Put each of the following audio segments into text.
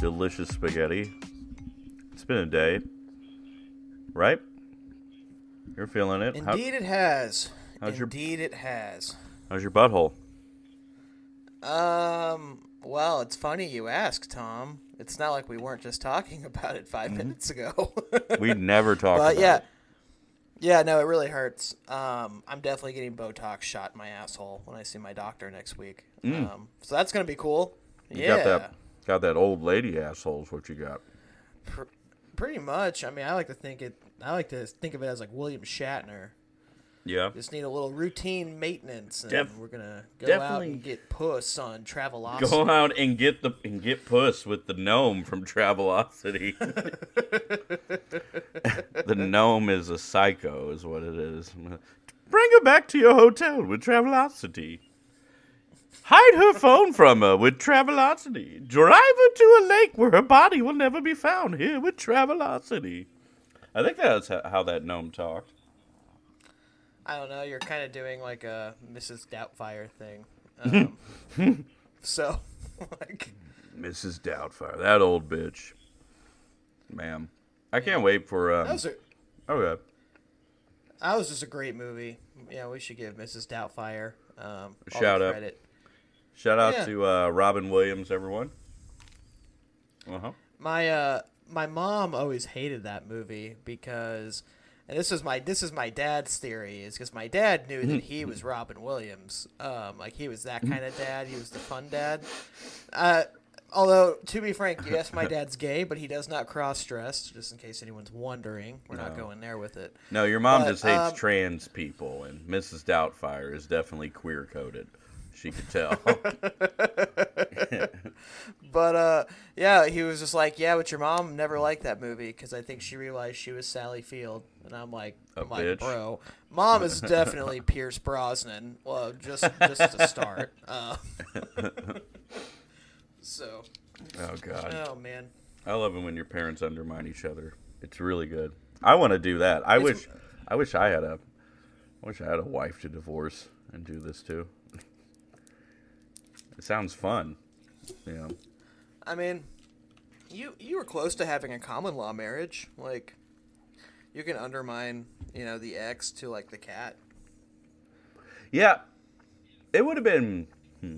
delicious spaghetti. It's been a day, right? You're feeling it. How- Indeed, it has. how's your- Indeed, it has. how's your butthole? Um. Well, it's funny you ask, Tom. It's not like we weren't just talking about it Mm-hmm. 5 minutes ago. We never talk but about yeah, it. yeah. No, it really hurts. Um, I'm definitely getting Botox shot in my asshole when I see my doctor next week. Um, so that's gonna be cool. Mm. You yeah. got that got that old lady asshole is what you got. Pr- pretty much. I mean, I like to think it. I like to think of it as like William Shatner. Yeah. Just need a little routine maintenance, and Def- we're gonna go out definitely. and get puss on Travelocity. Go out and get the and get puss with the gnome from Travelocity. the gnome is a psycho, is what it is. Bring her back to your hotel with Travelocity. Hide her phone from her with Travelocity. Drive her to a lake where her body will never be found. Here with Travelocity. I think that's how that gnome talked. I don't know. You're kind of doing like a Mrs. Doubtfire thing. Um, so, like, Mrs. Doubtfire, that old bitch. Ma'am. I can't wait for. Um, that was a, okay. that was just a great movie. Yeah, we should give Mrs. Doubtfire um, all Shout the out. credit. Shout out Yeah. to uh, Robin Williams, everyone. Uh huh. My uh, my mom always hated that movie because, and this is my this is my dad's theory is because my dad knew that he was Robin Williams. Um, like he was that kind of dad. He was the fun dad. Uh, although to be frank, yes, my dad's gay, but he does not cross dress. Just in case anyone's wondering, we're not going there with it. No, your mom But, just hates um, trans people, and Mrs. Doubtfire is definitely queer coded. She could tell. But uh, yeah, he was just like, yeah, but your mom never liked that movie because I think she realized she was Sally Field, and I'm like, A I'm like, bitch. bro, mom is definitely Pierce Brosnan. Well, just just to start. Uh, so, oh God, oh man, I love it when your parents undermine each other. It's really good. I want to do that. I wish, I wish I had a, I wish I had a wife to divorce and do this too. It sounds fun, you know. I mean, you you were close to having a common law marriage. Like, you can undermine, you know, the ex to like the cat. Yeah, it would have been. Hmm,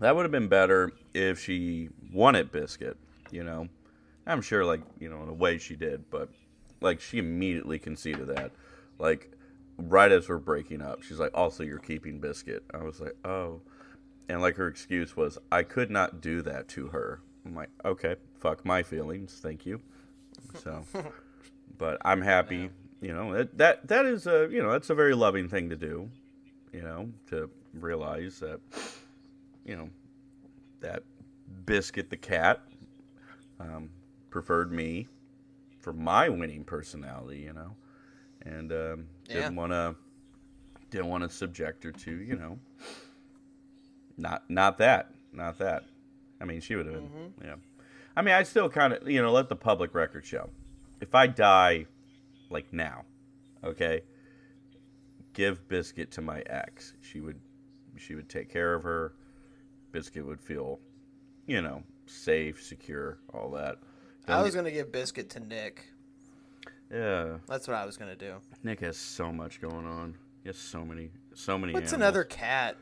that would have been better if she wanted Biscuit. You know, I'm sure, like you know, in a way she did, but like she immediately conceded that. Like right as we're breaking up, she's like, "Also, you're keeping Biscuit." I was like, "Oh," and like her excuse was, "I could not do that to her." I'm like, "Okay, fuck my feelings, thank you." So, but I'm happy. You know that that that is a you know that's a very loving thing to do. You know to realize that you know that Biscuit the cat um, preferred me for my winning personality. You know, and um, didn't Yeah. want to didn't want to subject her to you know not not that not that. I mean, she would have been mm-hmm. yeah. I mean, I still kind of you know let the public record show. If I die like now, okay, give Biscuit to my ex. She would she would take care of her. Biscuit would feel, you know, safe, secure, all that. I was get- gonna give biscuit to Nik. yeah. That's what I was gonna do. Nik has so much going on. He has so many, so many. What's animals. another cat?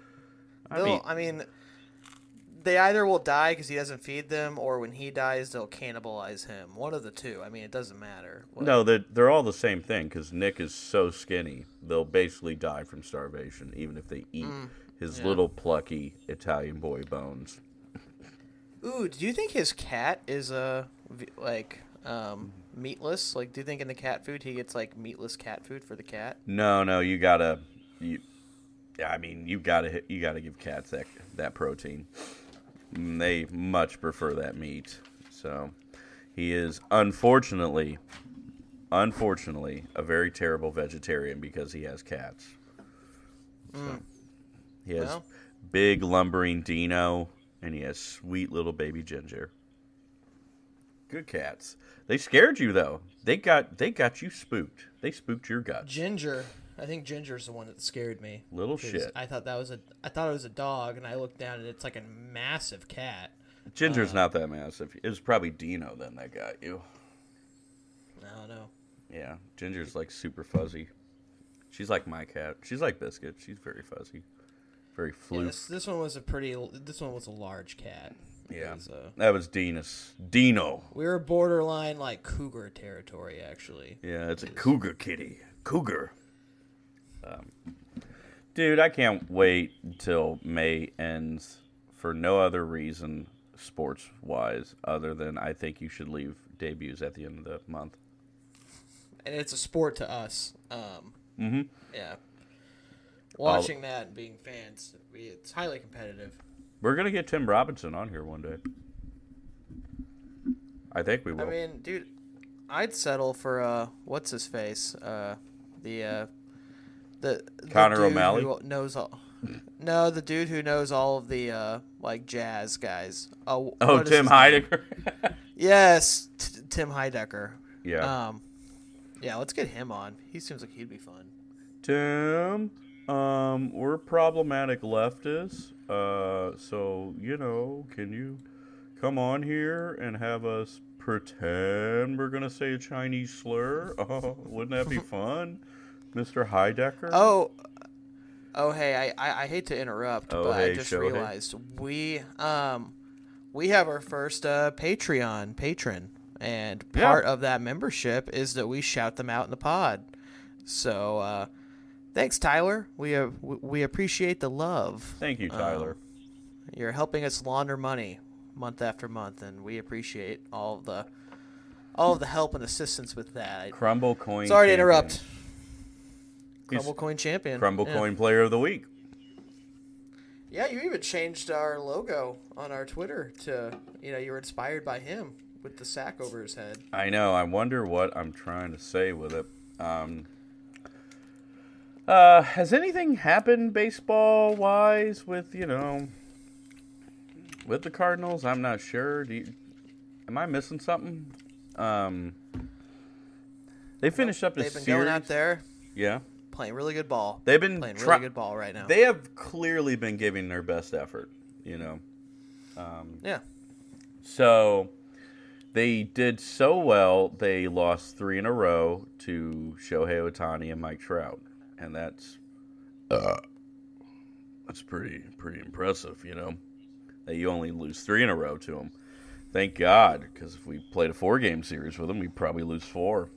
I mean, I mean, they either will die because he doesn't feed them, or when he dies, they'll cannibalize him. One of the two. I mean, it doesn't matter. What- No, they're, they're all the same thing because Nik is so skinny. They'll basically die from starvation, even if they eat his yeah. little plucky Italian boy bones. Ooh, do you think his cat is uh, like um, meatless? Like, do you think in the cat food he gets like meatless cat food for the cat? No, no, you gotta. You, I mean, you gotta you gotta give cats that that protein. Mm, They much prefer that meat. So, he is unfortunately, unfortunately, a very terrible vegetarian because he has cats. So, he has Well. big lumbering Dino, and he has sweet little baby Ginger. Good cats. They scared you though. They got they got you spooked. They spooked your guts. Ginger. I think Ginger's the one that scared me. Little shit. I thought that was a. I thought it was a dog, and I looked down and it's like a massive cat. Ginger's Uh. not that massive. It was probably Dino then that got you. I don't know. Yeah, Ginger's like super fuzzy. She's like my cat. She's like Biscuit. She's very fuzzy, very Yeah, this, this one was a pretty. This one was a large cat. Yeah, was, uh, that was Dinos. Dino. we were borderline like cougar territory, actually. Yeah, it's a cougar kitty. Cougar. Um, dude, I can't wait until May ends for no other reason, sports wise, other than I think you should leave debuts at the end of the month. and it's a sport to us. Um, Mm-hmm. yeah, watching that and being fans, it's highly competitive. We're gonna get Tim Robinson on here one day. I think we will. I mean, dude, I'd settle for uh, what's his face, uh, the uh, the the Connor dude O'Malley? knows all. No, the dude who knows all of the uh, like jazz guys. Oh, oh, Tim? Heidecker. Yes, t- Tim Heidecker. yeah. Um, yeah, let's get him on. He seems like he'd be fun. Tim, um, we're problematic leftists. Uh, so you know, can you come on here and have us pretend we're gonna say a Chinese slur? Oh, wouldn't that be fun, Mr. Heidecker? Oh, oh, hey, I, I, I hate to interrupt, Oh, but hey, I just realized we um we have our first uh, Patreon patron, and Yeah. part of that membership is that we shout them out in the pod. So uh, thanks, Tyler. We uh, we- appreciate the love. Thank you, Tyler. You're helping us launder money month after month, and we appreciate all of the all of the help and assistance with that. Crumble coin. Sorry to interrupt. Crumble Coin Champion. Crumble Yeah. coin player of the week. Yeah, you even changed our logo on our Twitter to, you know, you were inspired by him with the sack over his head. I know. I wonder what I'm trying to say with it. Um, uh, has anything happened baseball wise with you know with the Cardinals? I'm not sure. Do you, am I missing something? Um, they finished up the They've been series. going out there Yeah, playing really good ball. they've been playing try- really good ball right now. They have clearly been giving their best effort. You know. yeah. So they did so well, they lost three in a row to Shohei Ohtani and Mike Trout, and that's uh, that's pretty pretty impressive, you know. That you only lose three in a row to them. Thank God, because if we played a four game series with them, we'd probably lose four.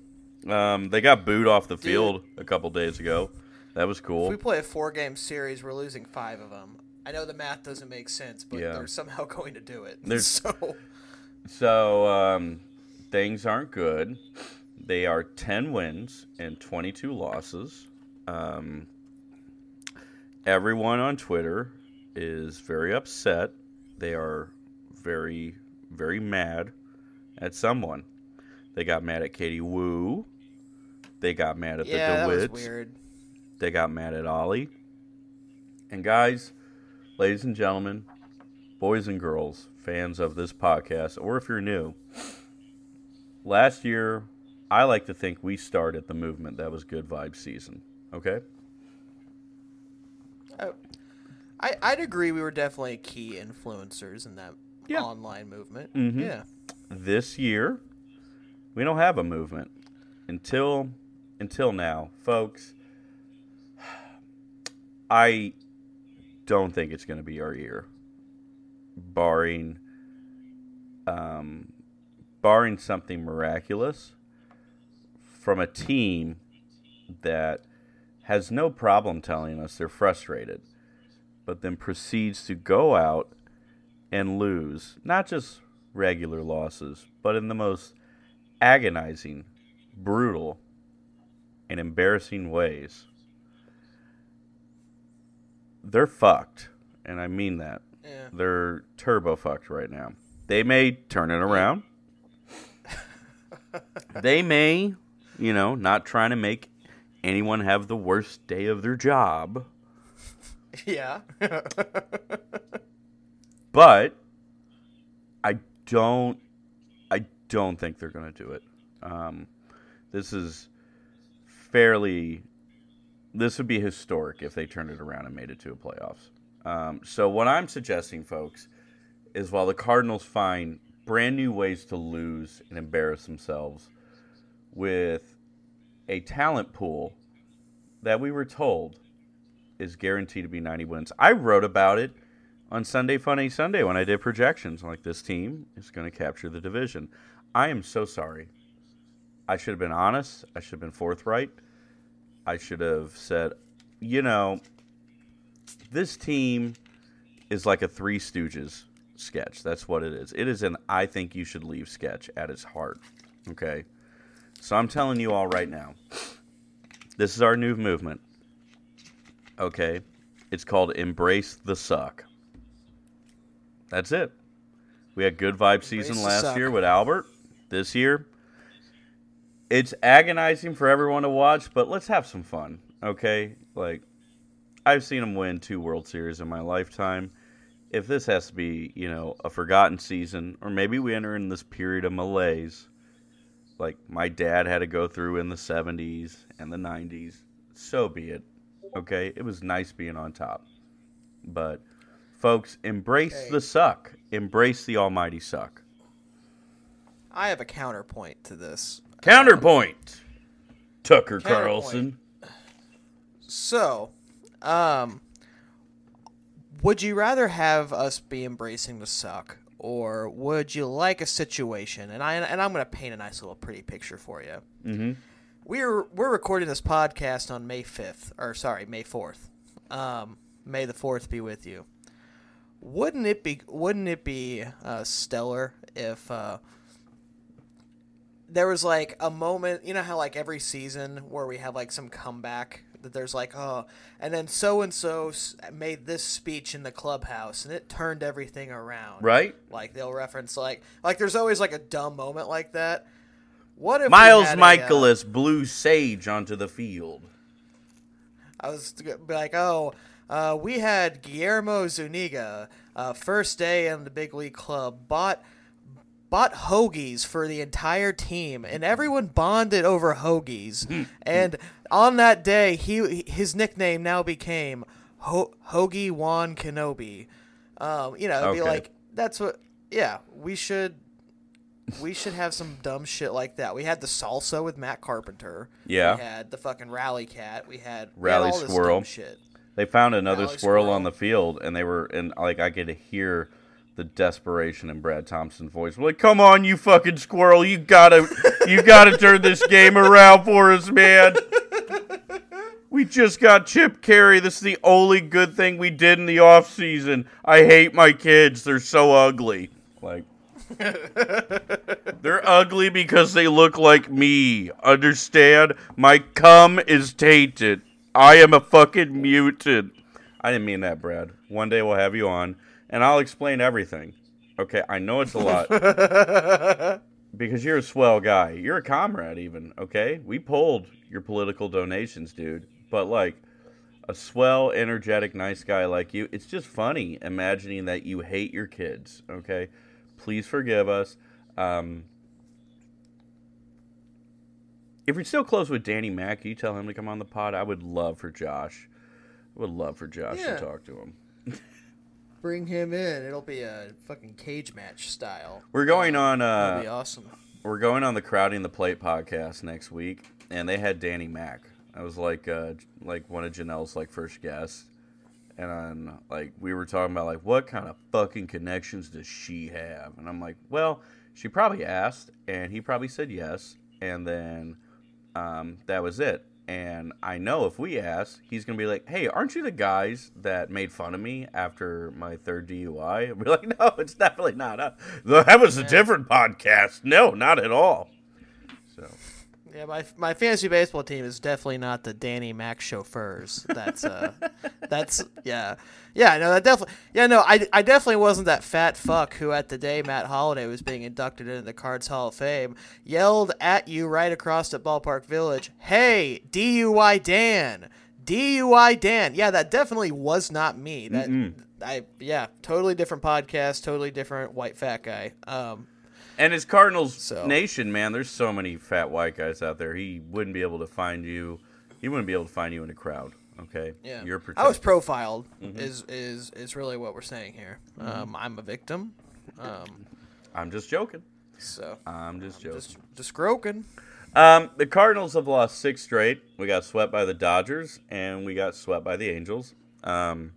Um, they got booed off the field a couple days ago. That was If cool. we play a four game series, we're losing five of them. I know the math doesn't make sense, but Yeah. they're somehow going to do it. There's- so So um, things aren't good. They are 10 wins and 22 losses. Um, everyone on Twitter is very upset. They are very, very mad at someone. They got mad at Katie Woo. They got mad at yeah, that the was DeWitts. weird. They got mad at Ollie. And guys, ladies and gentlemen, boys and girls, fans of this podcast, or if you're new, last year, I like to think we started the movement that was good vibe season. Okay? Oh, I I'd agree. We were definitely key influencers in that Yeah. online movement. Mhm. Yeah. This year, we don't have a movement until until now, folks. I don't think it's going to be our year. barring um, barring something miraculous from a team that has no problem telling us they're frustrated, but then proceeds to go out and lose, not just regular losses, but in the most agonizing, brutal, and embarrassing ways. They're fucked, and I mean that. Yeah. They're turbo fucked right now. They may turn it around. they may, you know, not trying to make anyone have the worst day of their job, Yeah. but I don't I don't think they're going to do it. Um, this is fairly this would be historic if they turned it around and made it to a playoffs. Um, so what I'm suggesting, folks, is while the Cardinals find brand new ways to lose and embarrass themselves with a talent pool that we were told is guaranteed to be 90 wins. I wrote about it on Sunday Funny Sunday when I did projections. Like this team is going to capture the division. I am so sorry. I should have been honest. I should have been forthright. I should have said, you know, this team is like a Three Stooges sketch. That's what it is. It is an I think you should leave sketch at its heart. Okay. So I'm telling you all right now, this is our new movement. Okay. It's called Embrace the Suck. That's it. We had good vibe season last year with Albert. This year, it's agonizing for everyone to watch, but let's have some fun. Okay. Like, I've seen them win two World Series in my lifetime. If this has to be, you know, a forgotten season, or maybe we enter in this period of malaise, like my dad had to go through in the 70s and the 90s, so be it. Okay? It was nice being on top. But, folks, embrace Hey. the suck. Embrace the almighty suck. I have a counterpoint to this. Counterpoint Tucker Counterpoint. Carlson. So, um, would you rather have us be embracing the suck, or would you like a situation? And I and I'm going to paint a nice little pretty picture for you. Mm-hmm. We're we're recording this podcast on May 5th, or sorry, May 4th. Um, May the 4th be with you. Wouldn't it be Wouldn't it be uh, stellar if uh, there was like a moment? You know how like every season where we have like some comeback that there's like oh, and then so and so made this speech in the clubhouse and it turned everything around. Right? Like they'll reference like like there's always like a dumb moment like that. What if Miles had a, uh, Mikolas blew Sage onto the field. I was like, oh, uh, we had Guillermo Zuniga, uh, first day in the big league club, bought bought hoagies for the entire team, and everyone bonded over hoagies. and on that day, he his nickname now became Ho- Hoagie Wan Kenobi. Um, you know, it'd be like that's what. Yeah, we should. We should have some dumb shit like that. We had the salsa with Matt Carpenter. Yeah. We had the fucking rally cat. We had we Rally had all this squirrel. shit. They found another squirrel, squirrel. on the field, and they were and like I could hear the desperation in Brad Thompson's voice. We're like, come on, you fucking squirrel, you gotta, you gotta turn this game around for us, man. We just got Chip Caray. This is the only good thing we did in the off season. I hate my kids. They're so ugly. Like. They're ugly because they look like me. Understand? My cum is tainted. I am a fucking mutant. I didn't mean that, Brad. One day we'll have you on and I'll explain everything. Okay, I know it's a lot. because you're a swell guy. You're a comrade, even. Okay? We pulled your political donations, dude. But, like, a swell, energetic, nice guy like you, it's just funny imagining that you hate your kids. Okay? Please forgive us. Um, if you're still close with Danny Mac, you tell him to come on the pod? I would love for Josh. I would love for Josh Yeah. to talk to him. Bring him in. It'll be a fucking cage match style. We're going on. Uh, be awesome. we're going on the Crowding the Plate podcast next week, and they had Danny Mac. I was like, uh, like one of Janelle's like first guests, and like we were talking about like what kind of fucking connections does she have? And I'm like, well, she probably asked, and he probably said yes, and then um, that was it. And I know if we ask, he's gonna be like, "Hey, aren't you the guys that made fun of me after my third DUI?" And we're like, "No, it's definitely not. Uh, us. That was a different podcast. No, not at all." So Yeah, my my fantasy baseball team is definitely not the Danny Mac chauffeurs. That's uh, that's yeah, yeah. No, that definitely. Yeah, no, I, I definitely wasn't that fat fuck who at the day Matt Holliday was being inducted into the Cards Hall of Fame yelled at you right across at Ballpark Village, "Hey, DUI Dan, DUI Dan." Yeah, that definitely was not me. That I yeah, totally different podcast, totally different white fat guy. Um, And it's Cardinals So- Nation, man. There's so many fat white guys out there. He wouldn't be able to find you. He wouldn't be able to find you in a crowd. Okay. Yeah, You're protected. I was profiled. Mm-hmm. Is is is really what we're saying here. Um, I'm a victim. Um, I'm just joking. so I'm just joking. just just croaking. Um, the Cardinals have lost six straight. We got swept by the Dodgers, and we got swept by the Angels. Um,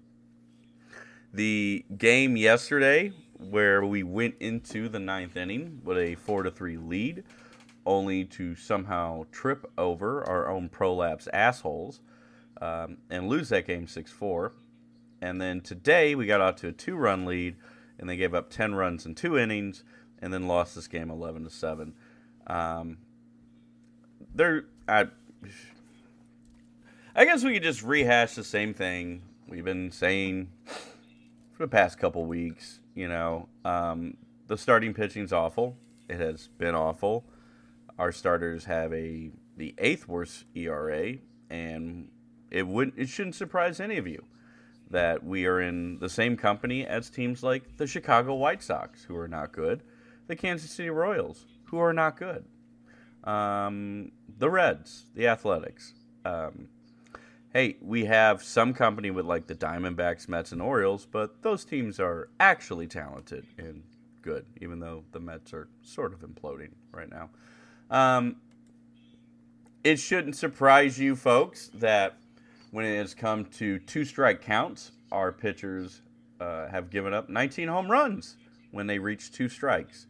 the game yesterday, where we went into the ninth inning with a four to three lead, only to somehow trip over our own prolapse assholes um, and lose that game six four. And then today we got out to a two run lead, and they gave up ten runs in two innings, and then lost this game eleven to seven. Um, there I I guess we could just rehash the same thing we've been saying for the past couple weeks, you know. Um, the starting pitching's awful. It has been awful. Our starters have a the eighth worst ERA and it wouldn't it shouldn't surprise any of you that we are in the same company as teams like the Chicago White Sox who are not good, the Kansas City Royals who are not good um, the Reds, the Athletics. Um, hey, we have some company with like the Diamondbacks, Mets, and Orioles, but those teams are actually talented and good, even though the Mets are sort of imploding right now. Um, it shouldn't surprise you, folks, that when it has come to two strike counts, our pitchers uh, have given up 19 home runs when they reach two strikes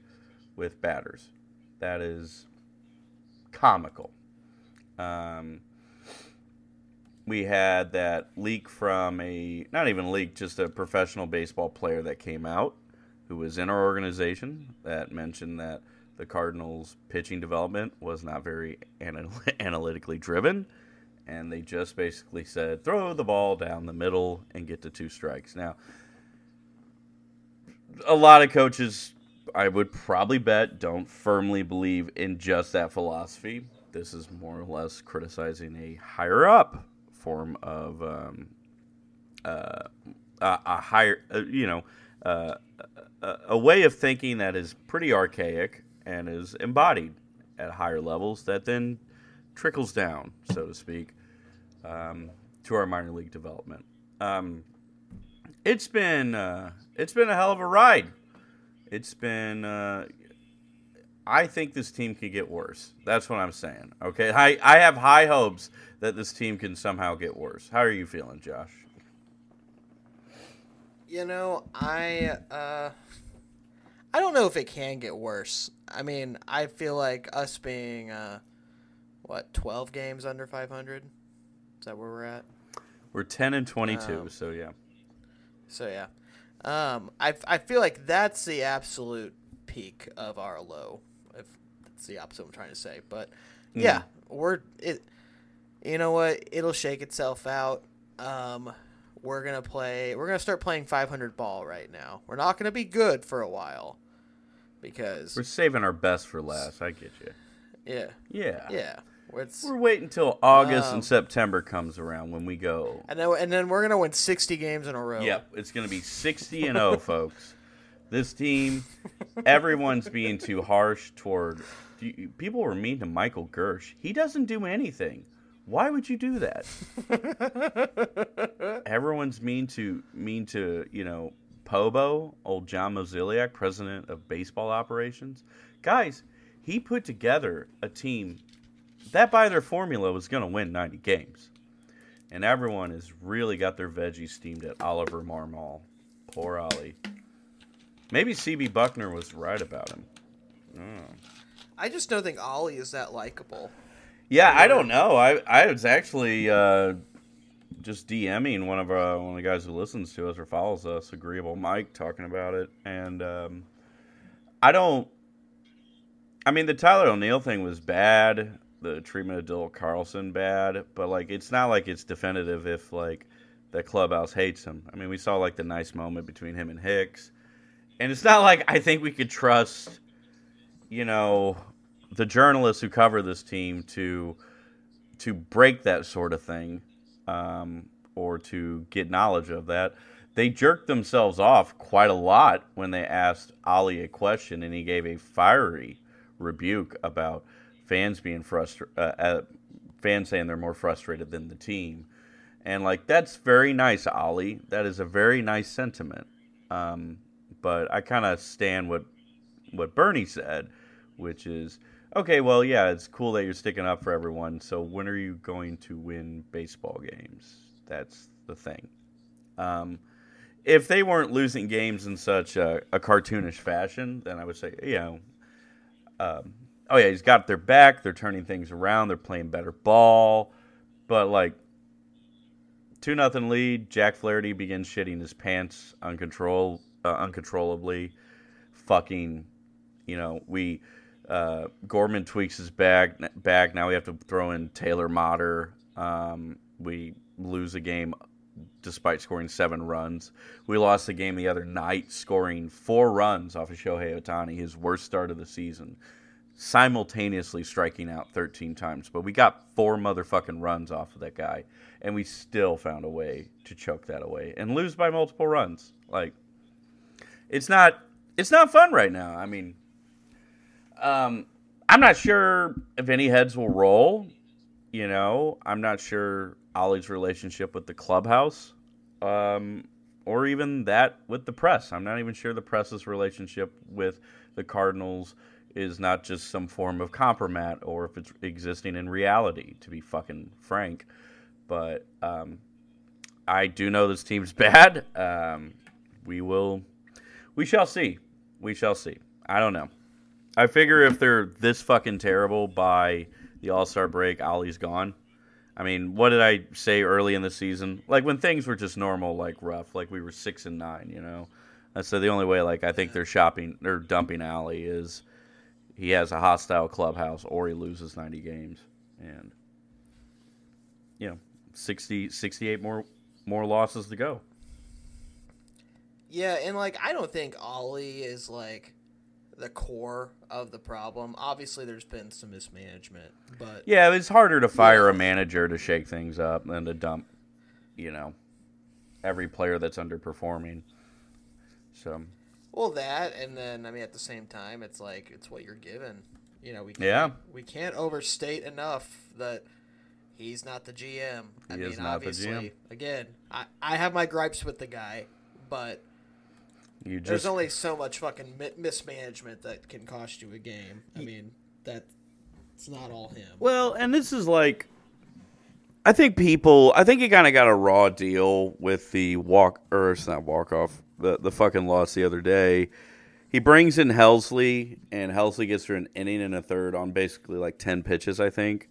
with batters. That is comical. Um, we had that leak from a not even leak, just a professional baseball player that came out who was in our organization that mentioned that the Cardinals' pitching development was not very anal- analytically driven, and they just basically said throw the ball down the middle and get to two strikes. Now, a lot of coaches I would probably bet don't firmly believe in just that philosophy. This is more or less criticizing a higher up form of um, uh, a, a higher, uh, you know, uh, a, a way of thinking that is pretty archaic and is embodied at higher levels that then trickles down, so to speak, um, to our minor league development. Um, it's been uh, it's been a hell of a ride. It's been. Uh, I think this team could get worse. That's what I'm saying. Okay, I I have high hopes that this team can somehow get worse. How are you feeling, Josh? You know, I uh I don't know if it can get worse. I mean, I feel like us being uh what, 12 games under 500? Is that where we're at? We're 10 and 22, Um, so yeah. So yeah. Um I I feel like that's the absolute peak of our low. If that's the opposite I'm trying to say, but yeah, we're it you know what? It'll shake itself out. Um we're going to play we're going to start playing 500 ball right now. We're not going to be good for a while because We're saving our best for last. I get you. yeah. Yeah. Yeah. It's, We're waiting until August Um, and September comes around when we go. and then and then we're going to win 60 games in a row. Yep, it's going to be 60 and 0, folks. This team, everyone's being too harsh toward. People were mean to Michael Girsch. He doesn't do anything. Why would you do that? Everyone's mean to mean to you know Pobo, old John Mozeliak, president of baseball operations. Guys, he put together a team that by their formula was going to win 90 games. and everyone has really got their veggies steamed at Oliver Marmol. Poor Ollie. Maybe CB Bucknor was right about him. Oh. I just don't think Ollie is that likable. Yeah, I don't know. I I was actually uh, just DMing one of our, one of the guys who listens to us or follows us, Agreeable Mike, talking about it, and um, I don't. I mean, the Tyler O'Neill thing was bad. The treatment of Dylan Carlson bad, but like it's not like it's definitive if like the clubhouse hates him. I mean, we saw like the nice moment between him and Hicks, and it's not like I think we could trust, you know, the journalists who cover this team to to break that sort of thing um, or to get knowledge of that. They jerked themselves off quite a lot when they asked Ollie a question, and he gave a fiery rebuke about fans being frustrated, uh, uh, fans saying they're more frustrated than the team, and like that's very nice, Ollie. That is a very nice sentiment. Um, but I kind of stand what what Bernie said, which is okay. Well, yeah, it's cool that you're sticking up for everyone. So when are you going to win baseball games? That's the thing. Um, if they weren't losing games in such a, a cartoonish fashion, then I would say, you know, um, oh yeah, he's got their back. They're turning things around. They're playing better ball. But like two nothing lead, Jack Flaherty begins shitting his pants uncontrol uh, uncontrollably. Fucking, you know, we uh, Gorman tweaks his bag bag. Now we have to throw in Taylor Motter. Um, we lose a game despite scoring seven runs. We lost the game the other night, scoring four runs off of Shohei Ohtani, his worst start of the season simultaneously striking out 13 times, but we got four motherfucking runs off of that guy, and we still found a way to choke that away and lose by multiple runs. Like, it's not it's not fun right now. I mean, um, I'm not sure if any heads will roll. You know, I'm not sure Ollie's relationship with the clubhouse, um, or even that with the press. I'm not even sure the press's relationship with the Cardinals is not just some form of compromat or if it's existing in reality, to be fucking frank. But um, I do know this team's bad. Um, we will, we shall see. We shall see. I don't know. I figure if they're this fucking terrible by the All Star break, Ollie's gone. I mean, what did I say early in the season? Like when things were just normal, like rough, like we were six and nine, you know. So the only way, like I think they're shopping, they're dumping Ollie is he has a hostile clubhouse or he loses 90 games and you know 60 68 more more losses to go yeah and like i don't think ollie is like the core of the problem obviously there's been some mismanagement but yeah it's harder to fire yeah. a manager to shake things up than to dump you know every player that's underperforming so well, that, and then I mean, at the same time, it's like it's what you're given. You know, we can't, yeah. we can't overstate enough that he's not the GM. I he mean, obviously, again, I, I have my gripes with the guy, but just, there's only so much fucking mismanagement that can cost you a game. I mean, that it's not all him. Well, and this is like I think people. I think he kind of got a raw deal with the walk, or it's not walk off the the fucking loss the other day. He brings in Helsley, and Helsley gets through an inning and a third on basically like ten pitches, I think.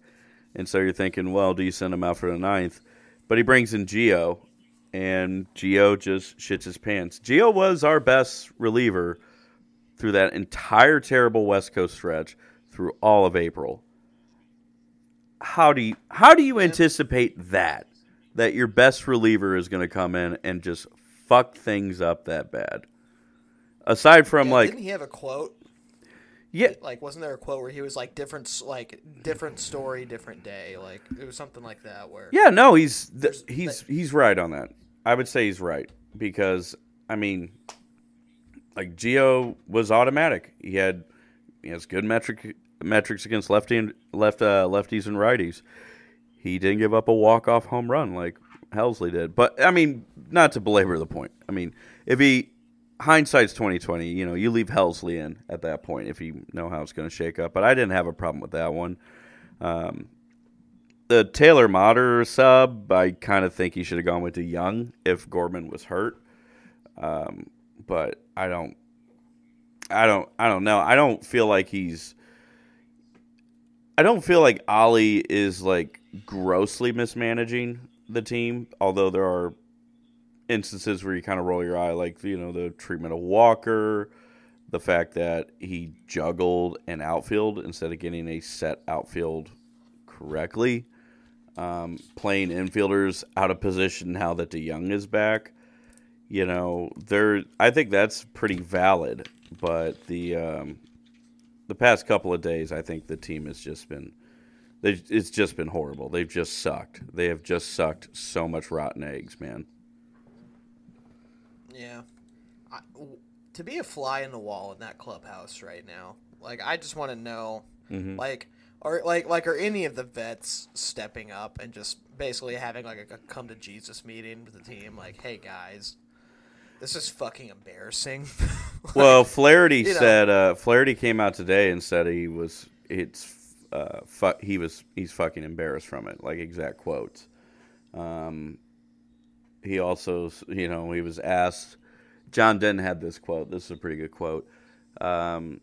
And so you're thinking, well, do you send him out for the ninth? But he brings in Gio, and Gio just shits his pants. Gio was our best reliever through that entire terrible West Coast stretch through all of April. How do you how do you anticipate that that your best reliever is going to come in and just fuck things up that bad. Aside from yeah, like, didn't he have a quote? Yeah, like wasn't there a quote where he was like different, like different story, different day? Like it was something like that. Where yeah, no, he's th- he's he's right on that. I would say he's right because I mean, like Gio was automatic. He had he has good metric metrics against lefty and left uh, lefties and righties. He didn't give up a walk off home run like Helsley did. But I mean, not to belabor the point. I mean, if he hindsight's twenty twenty, you know, you leave Helsley in at that point if you know how it's going to shake up. But I didn't have a problem with that one. Um, the Taylor Motter sub, I kind of think he should have gone with DeJong if Gorman was hurt. Um, but I don't, I don't, I don't know. I don't feel like he's. I don't feel like Ollie is like grossly mismanaging the team, although there are instances where you kind of roll your eye, like you know the treatment of Walker, the fact that he juggled an outfield instead of getting a set outfield correctly, um, playing infielders out of position now that DeJong is back. You know, there. I think that's pretty valid, but the um, the past couple of days, I think the team has just been. It's just been horrible. They've just sucked. They have just sucked so much rotten eggs, man. Yeah. I, to be a fly in the wall in that clubhouse right now, like I just want to know, mm-hmm. like, are like like are any of the vets stepping up and just basically having like a, a come to Jesus meeting with the team? Like, hey guys, this is fucking embarrassing. like, well, Flaherty said uh, Flaherty came out today and said he was it's uh, fu- he was he's fucking embarrassed from it, like exact quotes. Um, he also, you know, he was asked. John Denton had this quote. This is a pretty good quote. Um,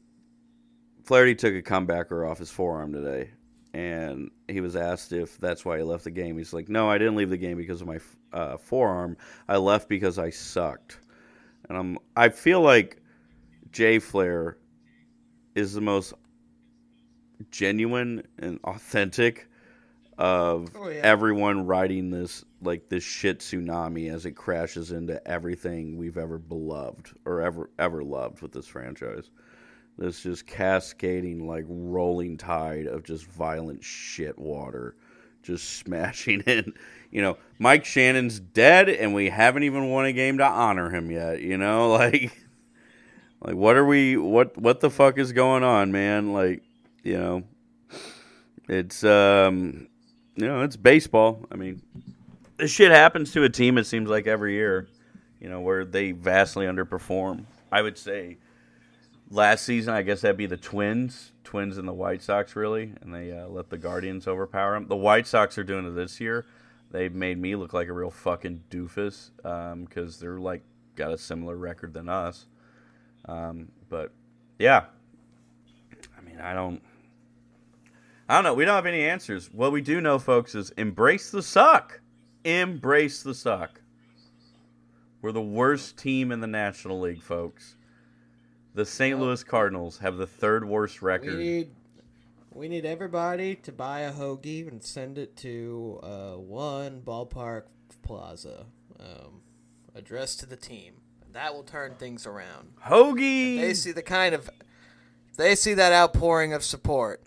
Flaherty took a comebacker off his forearm today, and he was asked if that's why he left the game. He's like, "No, I didn't leave the game because of my uh, forearm. I left because I sucked." And I'm, I feel like Jay Flair is the most genuine and authentic of oh, yeah. everyone riding this like this shit tsunami as it crashes into everything we've ever beloved or ever ever loved with this franchise. This just cascading like rolling tide of just violent shit water just smashing in. You know, Mike Shannon's dead and we haven't even won a game to honor him yet, you know? Like like what are we what what the fuck is going on, man? Like, you know, it's um you know, it's baseball. I mean, this shit happens to a team. It seems like every year, you know, where they vastly underperform. I would say last season, I guess that'd be the Twins, Twins and the White Sox, really, and they uh, let the Guardians overpower them. The White Sox are doing it this year. They've made me look like a real fucking doofus because um, they're like got a similar record than us. Um, but yeah, I mean, I don't. I don't know. We don't have any answers. What we do know, folks, is embrace the suck. Embrace the suck. We're the worst team in the National League, folks. The St. Louis Cardinals have the third worst record. We need, we need everybody to buy a hoagie and send it to uh, one ballpark plaza, um, addressed to the team. That will turn things around. Hoagie. If they see the kind of, they see that outpouring of support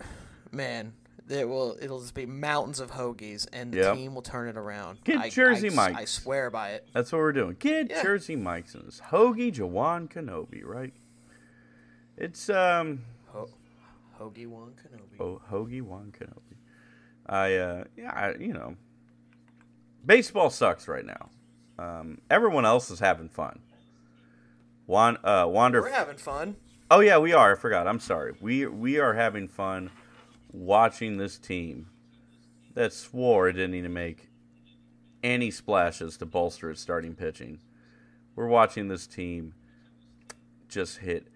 man, it will it'll just be mountains of hoagies, and the yep. team will turn it around. Get I, Jersey Mike. I swear by it. That's what we're doing. Get yeah. Jersey Mike's in this hoagie Jawan Kenobi, right? It's um Ho- hoagie Juan Kenobi. Oh, hoagie Juan Kenobi. I uh yeah, I, you know, baseball sucks right now. Um, everyone else is having fun. Juan, uh, Wander. We're having fun. Oh yeah, we are. I forgot. I'm sorry. We we are having fun watching this team that swore it didn't need to make any splashes to bolster its starting pitching. We're watching this team just hit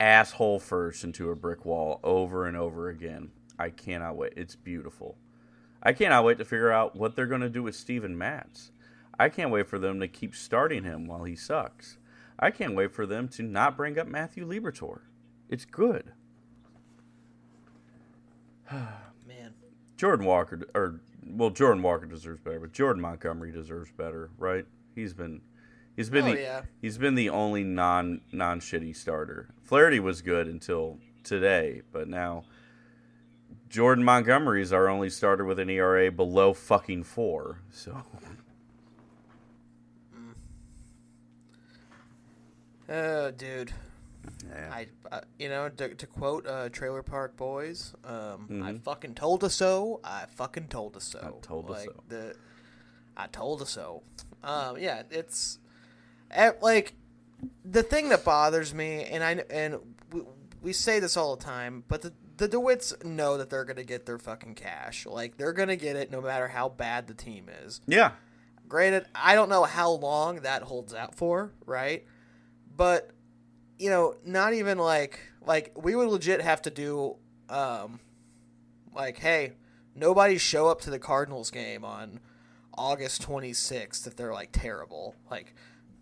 asshole first into a brick wall over and over again. I cannot wait. It's beautiful. I cannot wait to figure out what they're going to do with Steven Matz. I can't wait for them to keep starting him while he sucks. I can't wait for them to not bring up Matthew Liberatore. It's good. Man. Jordan Walker, or well, Jordan Walker deserves better, but Jordan Montgomery deserves better, right? He's been, he's been oh, the, yeah. he's been the only non non shitty starter. Flaherty was good until today, but now Jordan Montgomery is our only starter with an ERA below fucking four. So. Oh, dude. Yeah. I, uh, you know, to, to quote uh, Trailer Park Boys, um, mm-hmm. I fucking told us so. I fucking told us so. I told like, us so. The, I told us so. Um, yeah, it's at, eh, like the thing that bothers me, and I and we, we say this all the time, but the the DeWitts know that they're gonna get their fucking cash. Like they're gonna get it no matter how bad the team is. Yeah. Granted, I don't know how long that holds out for, right? But you know, not even like like we would legit have to do um like hey, nobody show up to the Cardinals game on August 26th if they're like terrible. Like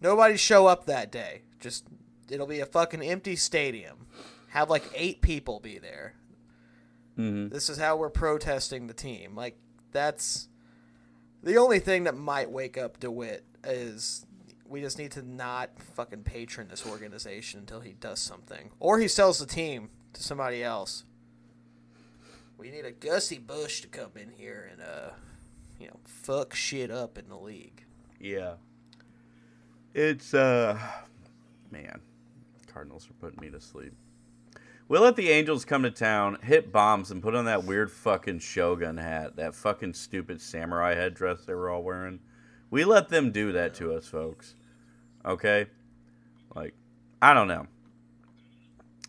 nobody show up that day. Just it'll be a fucking empty stadium. Have like 8 people be there. Mm-hmm. This is how we're protesting the team. Like that's the only thing that might wake up DeWitt is we just need to not fucking patron this organization until he does something, or he sells the team to somebody else. We need a Gussie Busch to come in here and uh, you know, fuck shit up in the league. Yeah. It's uh man. Cardinals are putting me to sleep. We let the Angels come to town, hit bombs, and put on that weird fucking shogun hat, that fucking stupid samurai headdress they were all wearing. We let them do that to us, folks. Okay? Like, I don't know.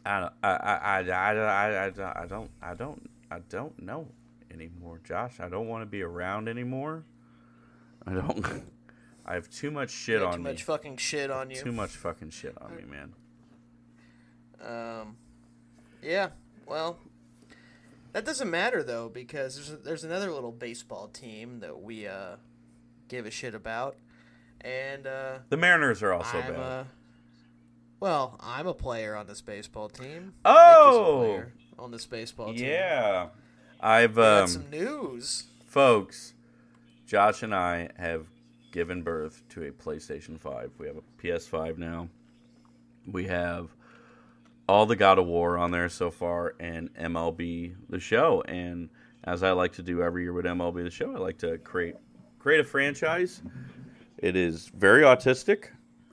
I don't I I I, I, I, I don't I don't I don't know anymore, Josh. I don't want to be around anymore. I don't I have too much shit on too me. Too much fucking shit on you. Too much fucking shit on me, man. Um, yeah. Well, that doesn't matter though because there's there's another little baseball team that we uh give a shit about, and uh, The Mariners are also I'm bad. uh, well, I'm a player on this baseball team. Oh! Nik is a player on this baseball team. yeah. I've We got um some news. folks, Josh and I have given birth to a PlayStation 5. We have a PS5 now. We have all the God of War on there so far and MLB the show and as I like to do every year with MLB the show, I like to create create a franchise. It is very autistic.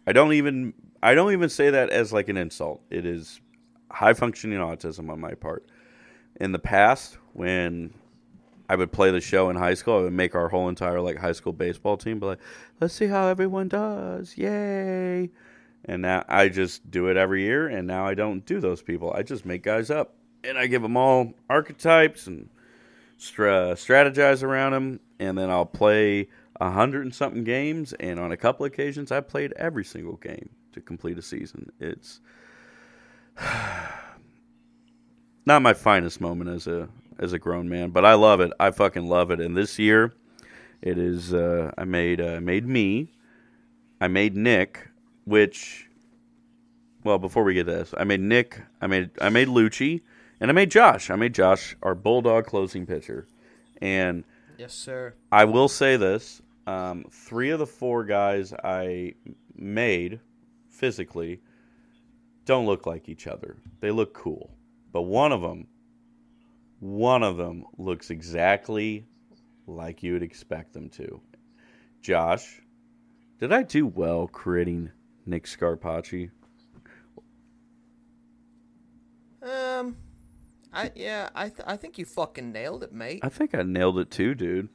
I don't even I don't even say that as like an insult. It is high functioning autism on my part. In the past when I would play the show in high school. I would make our whole entire like high school baseball team, but like, let's see how everyone does, yay! And now I just do it every year, and now I don't do those people. I just make guys up, and I give them all archetypes and stra- strategize around them, and then I'll play a hundred and something games. And on a couple occasions, I played every single game to complete a season. It's not my finest moment as a as a grown man, but I love it. I fucking love it. And this year, it is uh, I made uh, made me, I made Nik, which, well, before we get to this, I made Nik, I made I made Lucci, and I made Josh. I made Josh our bulldog closing pitcher, and Yes, sir. I will say this: um, three of the four guys I made physically don't look like each other. They look cool, but one of them, one of them looks exactly like you would expect them to. Josh, did I do well creating Nik Scarpacci? Um, I yeah, I th- I think you fucking nailed it, mate. I think I nailed it too, dude.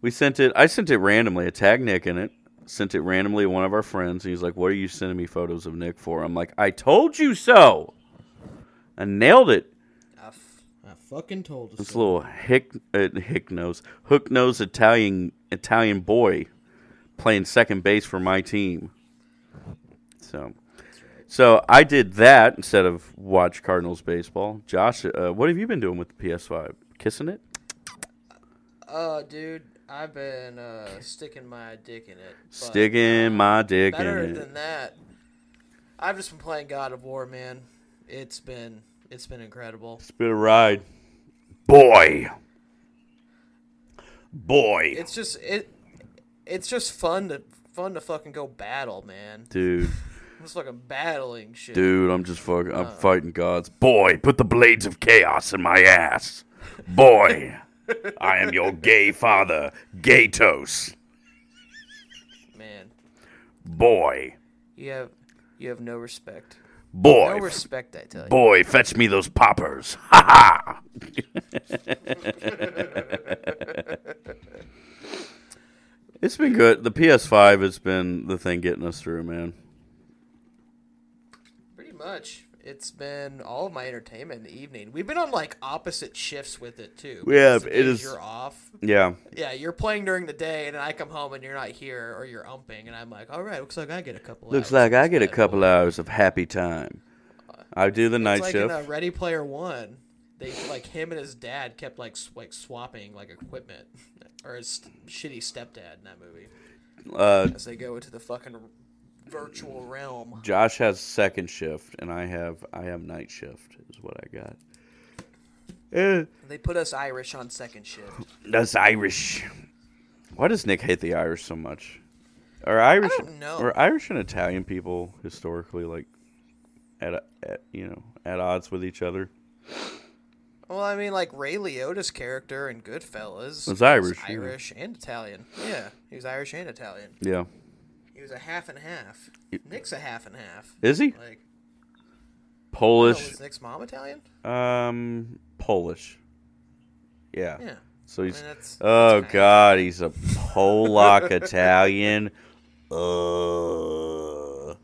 We sent it. I sent it randomly. I tagged Nik in it. Sent it randomly to one of our friends. And he's like, "What are you sending me photos of Nick for?" I'm like, "I told you so." I nailed it. I, f- I fucking told us. This little hick, uh, hick nose, hook nose Italian Italian boy playing second base for my team. So, so I did that instead of watch Cardinals baseball. Josh, uh, what have you been doing with the PS5? Kissing it? Uh, dude, I've been uh sticking my dick in it. Sticking uh, my dick in it. Better than that, I've just been playing God of War, man. It's been it's been incredible. It's been a ride. Boy. Boy. It's just it it's just fun to fun to fucking go battle, man. Dude, I'm just fucking battling shit. dude, I'm just fucking, I'm uh. fighting gods. Boy, put the blades of chaos in my ass. Boy, I am your gay father, Gatos. Man, Boy, you have you have no respect. Boy, No respect, I tell you. boy, fetch me those poppers. Ha ha. It's been good. The PS5 has been the thing getting us through, man. Pretty much. it's been all of my entertainment in the evening. We've been on like opposite shifts with it too. Yeah, it is- You're off. Yeah. Yeah, you're playing during the day, and then I come home and you're not here, or you're umping, and I'm like, all right, looks like I get a couple. Looks hours like I get a couple hours of happy time. I do the It's night like shift. in uh, Ready Player One. They like him and his dad kept like sw- like swapping like equipment, or his shitty stepdad in that movie Uh, as they go into the fucking virtual realm. Josh has second shift, and I have I have night shift. Is what I got. Eh, They put us Irish on second shift. that's Irish. Why does Nik hate the Irish so much? Are Irish are Irish and Italian people historically like at, at you know at odds with each other? Well, I mean, like Ray Liotta's character in Goodfellas Was Irish, yeah. Irish and Italian. Yeah, he was Irish and Italian. Yeah. He was a half and half. Nik's a half and half. Is he Like, Polish? Nik's mom Italian? Um, Polish. Yeah. Yeah. So he's I mean, that's- oh that's god, he's a Polak Italian. Uh. All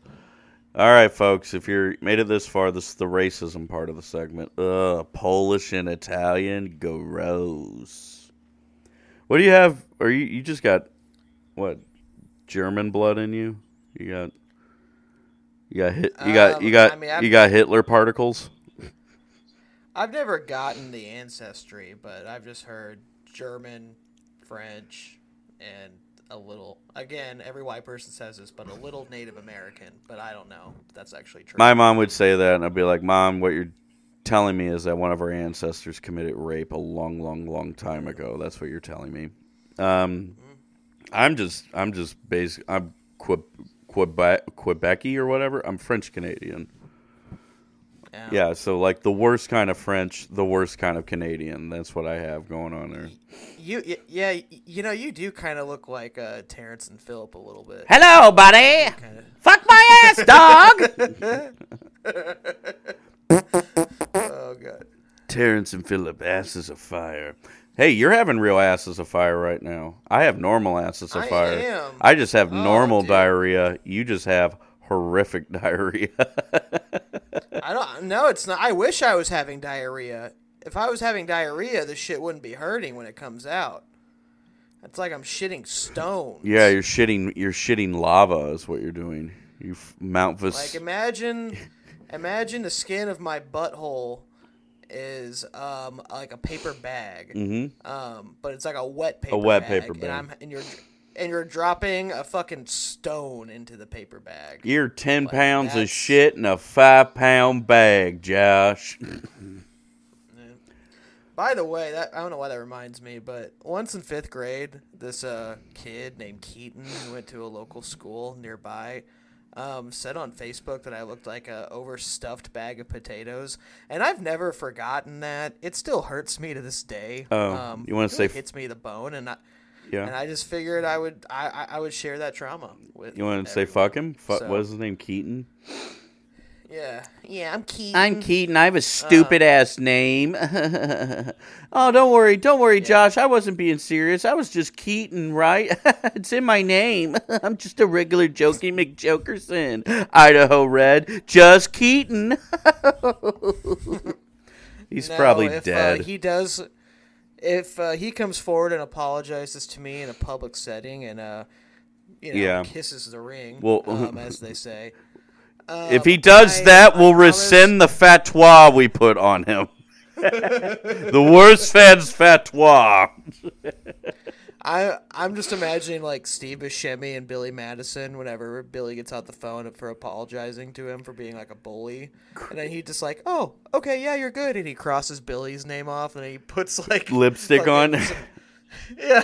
right, folks. If you're made it this far, this is the racism part of the segment. Uh, Polish and Italian, gross. What do you have? Or you you just got what? German blood in you? You got you got hit. You got you Um, got I mean, you got Hitler particles. I've never gotten the ancestry, but I've just heard German, French, and a little. Again, every white person says this, but a little Native American. But I don't know if that's actually true. My mom would say that, and I'd be like, "Mom, what you're telling me is that one of our ancestors committed rape a long, long, long time ago. That's what you're telling me." Um, I'm just, I'm just basic. I'm Que- Quebec, Quebecy or whatever. I'm French Canadian. Yeah. Yeah, so like the worst kind of French, the worst kind of Canadian. That's what I have going on there. You, yeah, you know, you do kind of look like uh, Terrance and Phillip a little bit. Hello, buddy. Kind of. Fuck my ass, dog. Oh god. Terrance and Phillip, asses of fire. Hey, you're having real asses of fire right now. I have normal asses of I fire. am. I just have Oh, normal dude. diarrhea. You just have horrific diarrhea. I don't. No, it's not. I wish I was having diarrhea. If I was having diarrhea, the shit wouldn't be hurting when it comes out. It's like I'm shitting stones. yeah, you're shitting. You're shitting lava. Is what you're doing. You Mount Vis. Like imagine, imagine the skin of my butthole is um like a paper bag, Mhm. um, but it's like a wet paper. A wet bag, paper bag. And I'm and you're and you're dropping a fucking stone into the paper bag. You're ten Like, pounds of shit in a five pound bag, Josh. By the way, that I don't know why that reminds me, but once in fifth grade, this uh, kid named Keaton who went to a local school nearby um, said on Facebook that I looked like a overstuffed bag of potatoes, and I've never forgotten that. It still hurts me to this day. Oh, um, you it really say- hits me the bone, and I, Yeah. and I just figured I would I, I, would share that trauma with. you want to say fuck him? Fu- So- what is his name? Keaton. Yeah, yeah, I'm Keaton. I'm Keaton. I have a stupid ass name. oh, don't worry, don't worry, Josh. I wasn't being serious. I was just Keaton, right? it's in my name. I'm just a regular Jokey McJokerson. Idaho Red, just Keaton. He's probably if, dead. Uh, he does. If uh, he comes forward and apologizes to me in a public setting and uh, you know, Yeah. kisses the ring, Well- um, as they say. If he um, does I- that, I we'll promise- rescind the fatwa we put on him. the worst feds fatwa. I I'm just imagining like Steve Buscemi and Billy Madison whenever Billy gets out the phone for apologizing to him for being like a bully, and then he just like, oh, okay, yeah, you're good, and he crosses Billy's name off, and he puts like Lipstick fucking on. yeah,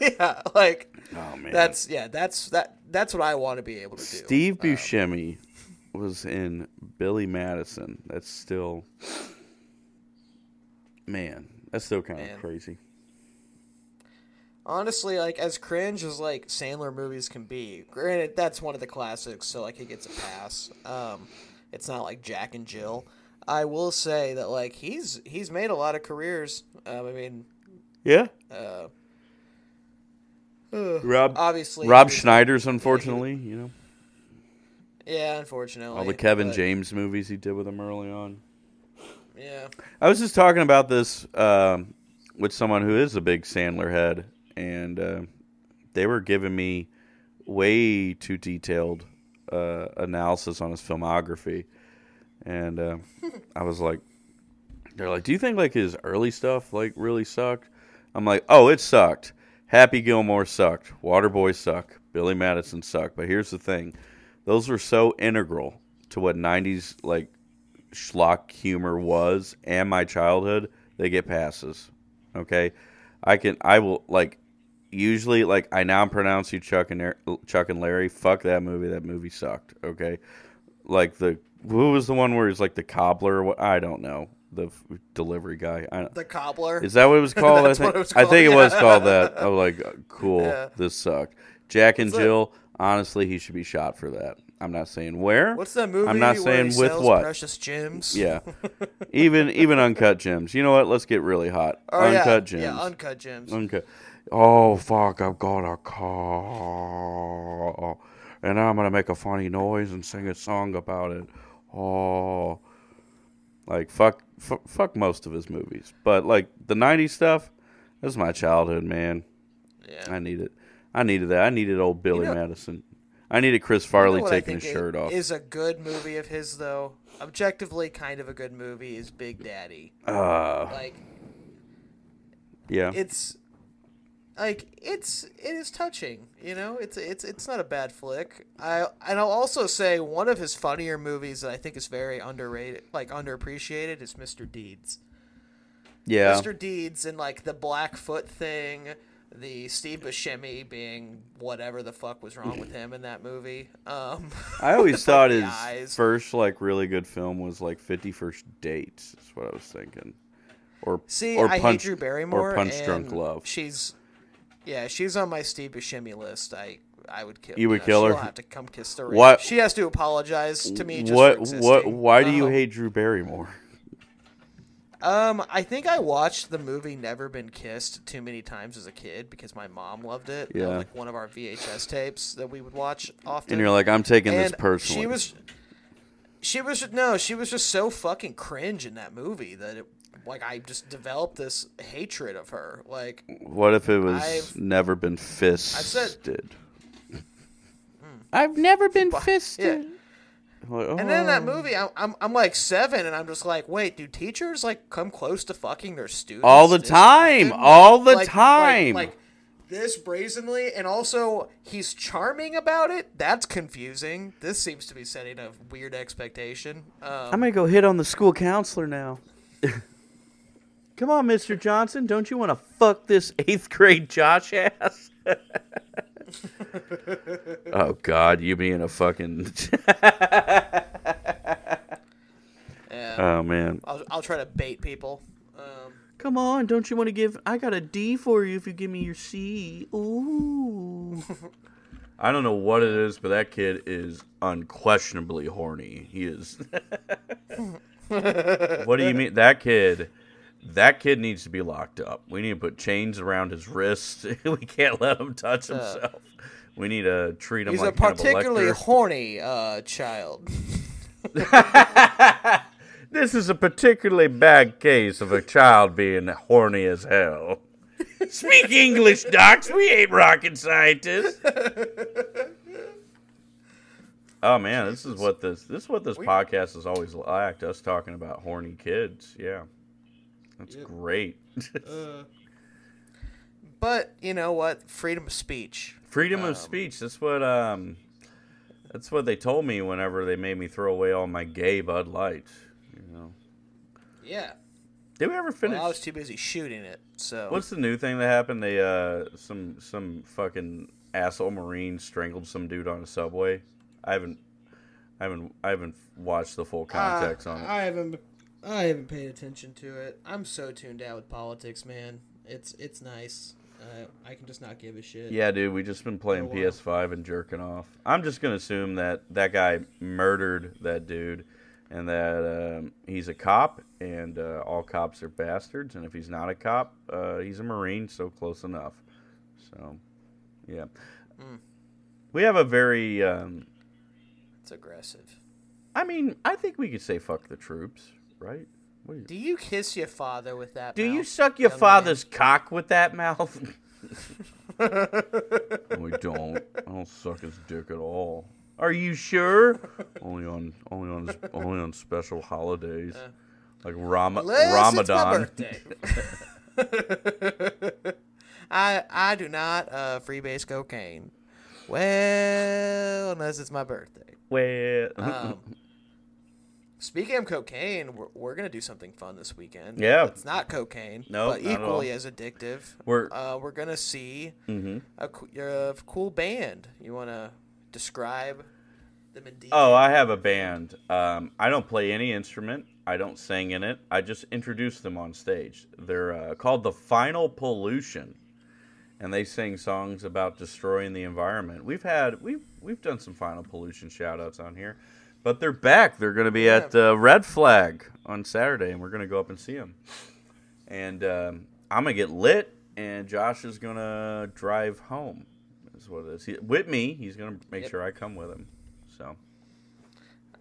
yeah, like Oh man. that's yeah, that's that that's what I want to be able to do. Steve Buscemi was in Billy Madison. That's still, man, that's still kind Man. of crazy. honestly, like as cringe as like Sandler movies can be, granted that's one of the classics, so like he gets a pass. Um, it's not like Jack and Jill. I will say that like he's he's made a lot of careers. Um, I mean, Yeah, uh, Rob obviously Rob Schneider's unfortunately, you know. Yeah, unfortunately. All the Kevin but- James movies he did with him early on. Yeah. I was just talking about this um, with someone who is a big Sandler head, and uh, they were giving me way too detailed uh, analysis on his filmography, and uh, I was like, "They're like, do you think like his early stuff like really sucked?" I'm like, "Oh, it sucked. Happy Gilmore sucked. Waterboy sucked. Billy Madison sucked." But here's the thing: those were so integral to what '90s like schlock humor was and my childhood, they get passes. Okay, I can I will like usually like I now pronounce you Chuck and Chuck and Larry. Fuck that movie. That movie sucked. Okay, like the who was the one where he's like the cobbler? What I don't know. The f- delivery guy. I, The cobbler. is that what it was called? I think was I think it called, was called that. I was like, uh, cool. Yeah. This sucked. Jack and Jill. Honestly, he should be shot for that. I'm not saying where. What's that movie? I'm not saying with what. Precious gems. Yeah, even even uncut gems. You know what? Let's get really hot. Oh, uncut yeah. gems. Yeah, uncut gems. uncut. Oh fuck! I've got a car, and I'm gonna make a funny noise and sing a song about it. Oh, like fuck, f- fuck most of his movies, but like the '90s stuff. That's my childhood, man. yeah. I need it. I needed that. I needed old Billy know- Madison. I needed Chris You know Farley taking his shirt off. Is a good movie of his though. Objectively, kind of a good movie is Big Daddy. Uh, Like yeah. it's like it's it is touching. You know, it's it's it's not a bad flick. I and I'll also say one of his funnier movies that I think is very underrated, like underappreciated, is Mr. Deeds. yeah. Mr. Deeds and like the Blackfoot thing, the Steve Buscemi being whatever the fuck was wrong with him in that movie. Um, I always thought his eyes. first like really good film was like Fifty First Dates. That's what I was thinking. Or see, or I Punch, hate Drew Barrymore. or Punch Drunk Love. She's, yeah, she's on my Steve Buscemi list. I. I would kill. You would know, kill her? She'll have to come kiss the ring. What- She has to apologize to me. Just what what? Why do you Um, hate Drew Barrymore? Um, I think I watched the movie Never Been Kissed too many times as a kid because my mom loved it. That was, Yeah. like one of our VHS tapes that we would watch often. And you're like, I'm taking this And personally. She was, she was no, she was just so fucking cringe in that movie that it, like, I just developed this hatred of her. Like, what if it was I've- never been fisted? i said- I've never been yeah. Fisted. Like, And then in that oh. movie, I'm, I'm I'm like seven, and I'm just like, wait, do teachers like come close to fucking their students All the time, often? all the Like- like- time. like, this brazenly, and also he's charming about it. That's confusing. This seems to be setting a weird expectation. Um, I'm gonna go hit on the school counselor now. Come on, Mr. Johnson, don't you want to fuck this eighth grade Josh ass? oh God, you being a fucking. yeah, oh man. I'll I'll try to bait people. Um, Come on, don't you want to give? I got a D for you if you give me your C. Ooh. I don't know what it is, but that kid is unquestionably horny. He is. what do you mean? That kid. That kid needs to be locked up. We need to put chains around his wrists. we can't let him touch himself. We need to treat him he's like a kind of particularly horny uh, child. This is a particularly bad case of a child being horny as hell. Speak English, docs. We ain't rocket scientists. oh man, this is what this this is what this podcast is always lacked. Us talking about horny kids. Yeah, that's great. But you know what? Freedom of speech. Freedom of speech. That's what um, that's what they told me whenever they made me throw away all my gay Bud Lights. You know, Yeah. did we ever finish? Well, I was too busy shooting it. So What's the new thing that happened? They uh some some fucking asshole marine strangled some dude on a subway. I haven't I haven't I haven't watched the full context on it. Uh, I haven't. I haven't paid attention to it. I'm so tuned out with politics, man. It's it's nice. Uh, I can just not give a shit. Yeah, dude, we just been playing Oh. PS5 and jerking off. I'm just gonna assume that that guy murdered that dude, and that um, he's a cop, and uh, all cops are bastards. And if he's not a cop, uh, he's a marine, so close enough. So, yeah, Hmm. we have a very um, It's aggressive. I mean, I think we could say fuck the troops, right? What do you, Do you kiss your father with that? do you suck your young man? father's cock with that mouth? we don't. I don't suck his dick at all. Are you sure? only on only on only on special holidays, like Ram- Unless Ramadan. It's my birthday. I I do not uh, freebase cocaine. Well, unless it's my birthday. Well, Um, speaking of cocaine, we're, we're gonna do something fun this weekend. Yeah. it's not cocaine, No, but equally as addictive. We're- uh, we're gonna see Mhm. a, a cool band. You want to describe them in detail? Oh, I have a band. Um, I don't play any instrument. I don't sing in it. I just introduce them on stage. They're uh, called the Final Pollution, and they sing songs about destroying the environment. We've had we've we've done some Final Pollution shout outs on here, but they're back. They're going to be at uh, Red Flag on Saturday, and we're going to go up and see them. And um, I'm gonna get lit, and Josh is gonna drive home. Is what it is. He, with me, he's gonna make Yep. sure I come with him. So.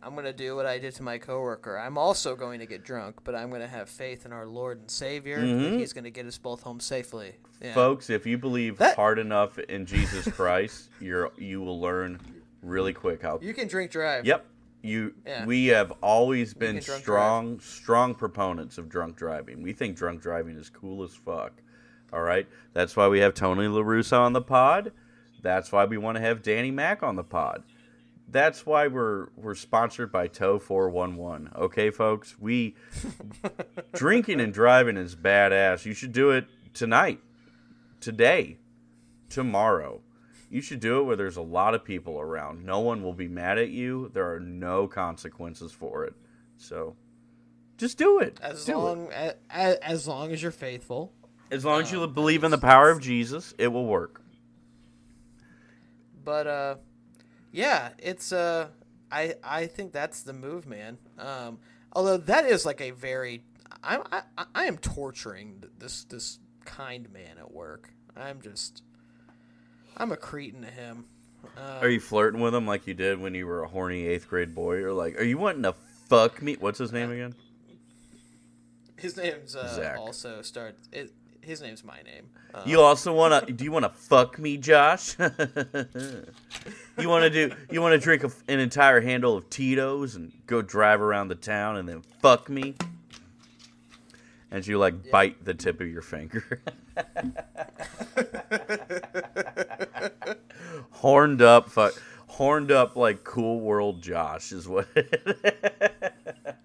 I'm gonna do what I did to my coworker. I'm also going to get drunk, but I'm gonna have faith in our Lord and Savior Mhm. He's gonna get us both home safely. Yeah. Folks, if you believe That- hard enough in Jesus Christ, you're you will learn really quick how. you can drink drive. Yep, you. Yeah. We have always been can drunk strong, strong proponents of drunk driving. We think drunk driving is cool as fuck. All right, that's why we have Tony La Russa on the pod. That's why we want to have Danny Mac on the pod. That's why we're we're sponsored by Tow Four One One. Okay, folks, we drinking and driving is badass. You should do it tonight, today, tomorrow. You should do it where there's a lot of people around. No one will be mad at you. There are no consequences for it. So, just do it. As do it. long as, as long as you're faithful. as long as you believe in the power of Jesus, it will work. But uh, yeah, it's uh, I I think that's the move, man. Um, although that is like a very, I'm I, I- I am torturing this this kind man at work. I'm just, I'm a cretin to him. Uh, Are you flirting with him like you did when you were a horny eighth grade boy? Or like, are you wanting to fuck me? What's his name again? his name's uh, Zach. also starts. It, his name's my name. Uh, You also want to? Do you want to fuck me, Josh? you want to do? You want to drink a, an entire handle of Tito's and go drive around the town and then fuck me? And you like bite the tip of your finger. horned up, fuck, horned up like cool world Josh is what.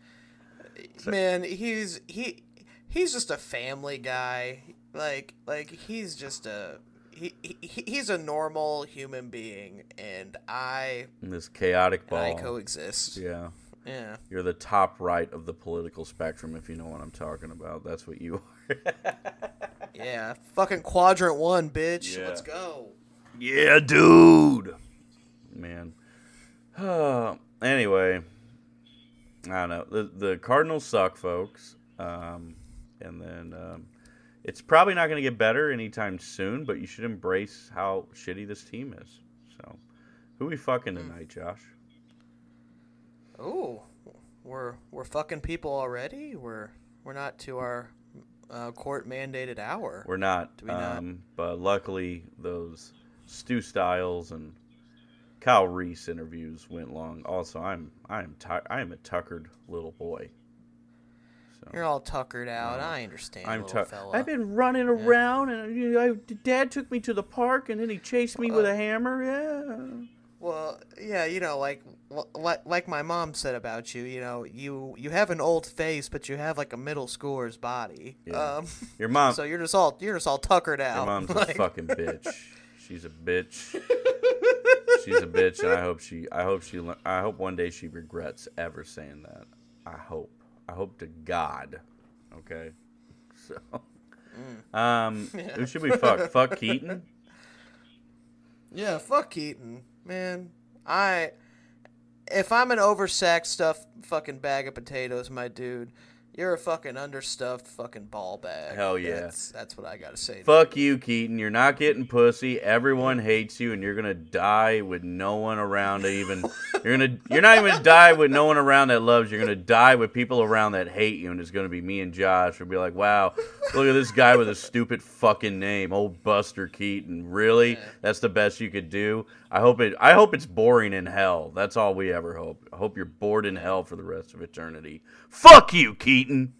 man, he's he he's just a family guy. Like like he's just a he, he he's a normal human being, and I this chaotic and I coexist. yeah. Yeah. You're the top right of the political spectrum, if you know what I'm talking about. That's what you are. Yeah, fucking quadrant one, bitch. Yeah. Let's go. Yeah, dude. Man. anyway, I don't know. The the Cardinals suck, folks. Um, and then um, it's probably not going to get better anytime soon. But you should embrace how shitty this team is. So, who we fucking tonight, Josh? Ooh, we're we're fucking people already. We're we're not to our uh, court mandated hour. We're not. we not? um, But luckily, those Stu Styles and Kyle Reese interviews went long. Also, I'm I'm tu- I am a tuckered little boy. So You're all tuckered out. I understand, I'm little tu- fella. I've been running around, and you know, I, Dad took me to the park, and then he chased me with Uh, a hammer. Yeah. Well, yeah, you know, like like like my mom said about you. You know, you you have an old face, but you have like a middle schooler's body. Yeah. Um, Your mom. so you're just all you're just all tuckered out. Your mom's a fucking bitch. She's a bitch. She's a bitch, and I hope she. I hope she. I hope one day she regrets ever saying that. I hope. I hope to God. Okay. So. Um. Who should we fuck? fuck Keaton. Yeah, fuck Keaton, man. I if I'm an oversacked stuff fucking bag of potatoes, my dude, You're a fucking understuffed fucking ball bag. Hell yeah. That's, that's what I gotta say. Fuck you, Keaton. You're not getting pussy. Everyone hates you, and you're gonna die with no one around to even. You're gonna. You're not even gonna die with no one around that loves you. You're gonna die with people around that hate you, and it's gonna be me and Josh. We'll be like, wow, look at this guy with a stupid fucking name, old Buster Keaton. Really? That's the best you could do. I hope it. I hope it's boring in hell. That's all we ever hope. I hope you're bored in hell for the rest of eternity. Fuck you, Keaton. Satan